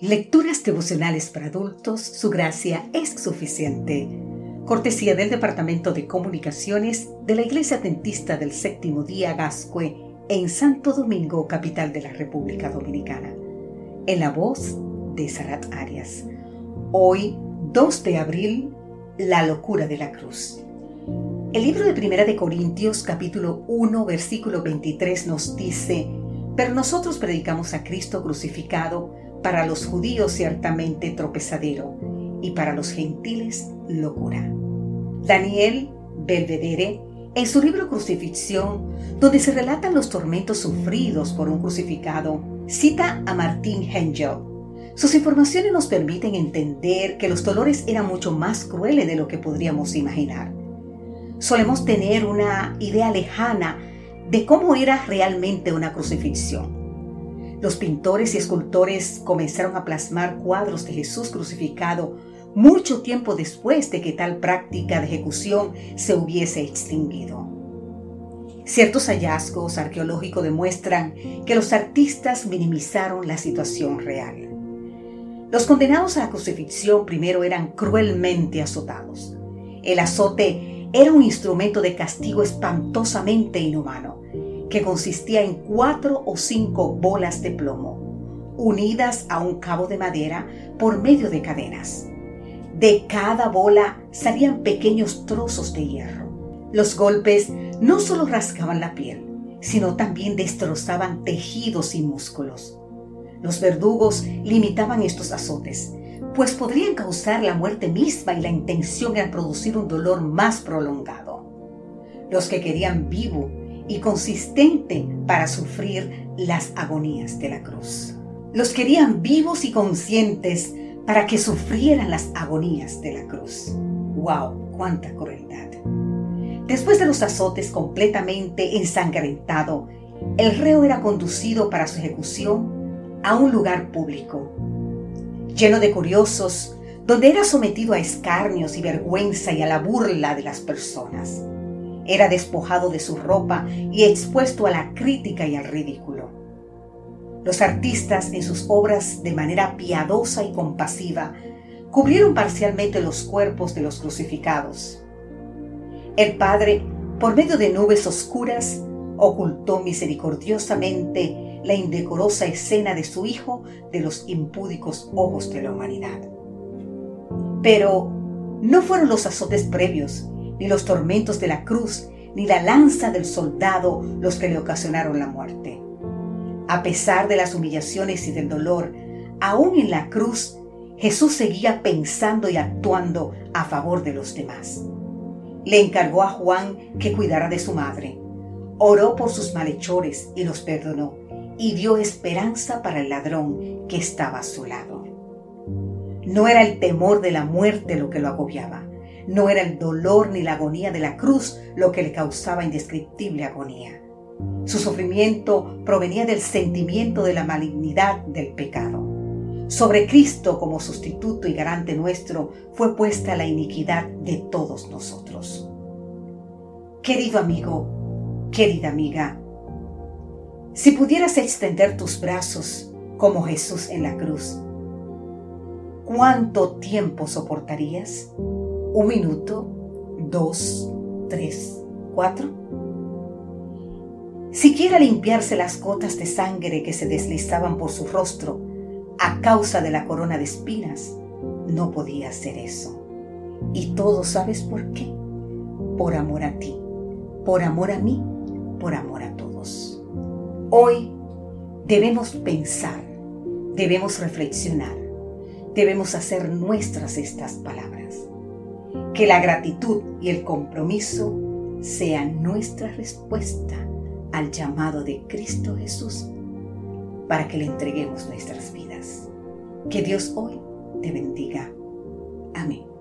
Lecturas devocionales para adultos, su gracia es suficiente. Cortesía del Departamento de Comunicaciones de la Iglesia Adventista del Séptimo Día Gascue en Santo Domingo, capital de la República Dominicana. En la voz de Sarat Arias. Hoy, 2 de abril, la locura de la cruz. El libro de Primera de Corintios, capítulo 1, versículo 23 nos dice, pero nosotros predicamos a Cristo crucificado, para los judíos ciertamente tropezadero y para los gentiles locura. Daniel Belvedere, en su libro Crucifixión, donde se relatan los tormentos sufridos por un crucificado, cita a Martín Hengel. Sus informaciones nos permiten entender que los dolores eran mucho más crueles de lo que podríamos imaginar. Solemos tener una idea lejana de cómo era realmente una crucifixión. Los pintores y escultores comenzaron a plasmar cuadros de Jesús crucificado mucho tiempo después de que tal práctica de ejecución se hubiese extinguido. Ciertos hallazgos arqueológicos demuestran que los artistas minimizaron la situación real. Los condenados a la crucifixión primero eran cruelmente azotados. El azote era un instrumento de castigo espantosamente inhumano que consistía en cuatro o cinco bolas de plomo, unidas a un cabo de madera por medio de cadenas. De cada bola salían pequeños trozos de hierro. Los golpes no solo rasgaban la piel, sino también destrozaban tejidos y músculos. Los verdugos limitaban estos azotes, pues podrían causar la muerte misma y la intención era producir un dolor más prolongado. Los que querían vivo y consistente para sufrir las agonías de la cruz. Los querían vivos y conscientes para que sufrieran las agonías de la cruz. ¡Wow! ¡Cuánta crueldad! Después de los azotes completamente ensangrentado, el reo era conducido para su ejecución a un lugar público, lleno de curiosos, donde era sometido a escarnios y vergüenza y a la burla de las personas. Era despojado de su ropa y expuesto a la crítica y al ridículo. Los artistas en sus obras de manera piadosa y compasiva cubrieron parcialmente los cuerpos de los crucificados. El Padre, por medio de nubes oscuras, ocultó misericordiosamente la indecorosa escena de su Hijo de los impúdicos ojos de la humanidad. Pero no fueron los azotes previos ni los tormentos de la cruz, ni la lanza del soldado los que le ocasionaron la muerte. A pesar de las humillaciones y del dolor, aún en la cruz, Jesús seguía pensando y actuando a favor de los demás. Le encargó a Juan que cuidara de su madre. Oró por sus malhechores y los perdonó, y dio esperanza para el ladrón que estaba a su lado. No era el temor de la muerte lo que lo agobiaba, no era el dolor ni la agonía de la cruz lo que le causaba indescriptible agonía. Su sufrimiento provenía del sentimiento de la malignidad del pecado. Sobre Cristo como sustituto y garante nuestro fue puesta la iniquidad de todos nosotros. Querido amigo, querida amiga, si pudieras extender tus brazos como Jesús en la cruz, ¿cuánto tiempo soportarías? Un minuto, dos, tres, cuatro. Siquiera limpiarse las gotas de sangre que se deslizaban por su rostro a causa de la corona de espinas, no podía hacer eso. Y todo sabes por qué. Por amor a ti, por amor a mí, por amor a todos. Hoy debemos pensar, debemos reflexionar, debemos hacer nuestras estas palabras. Que la gratitud y el compromiso sean nuestra respuesta al llamado de Cristo Jesús para que le entreguemos nuestras vidas. Que Dios hoy te bendiga. Amén.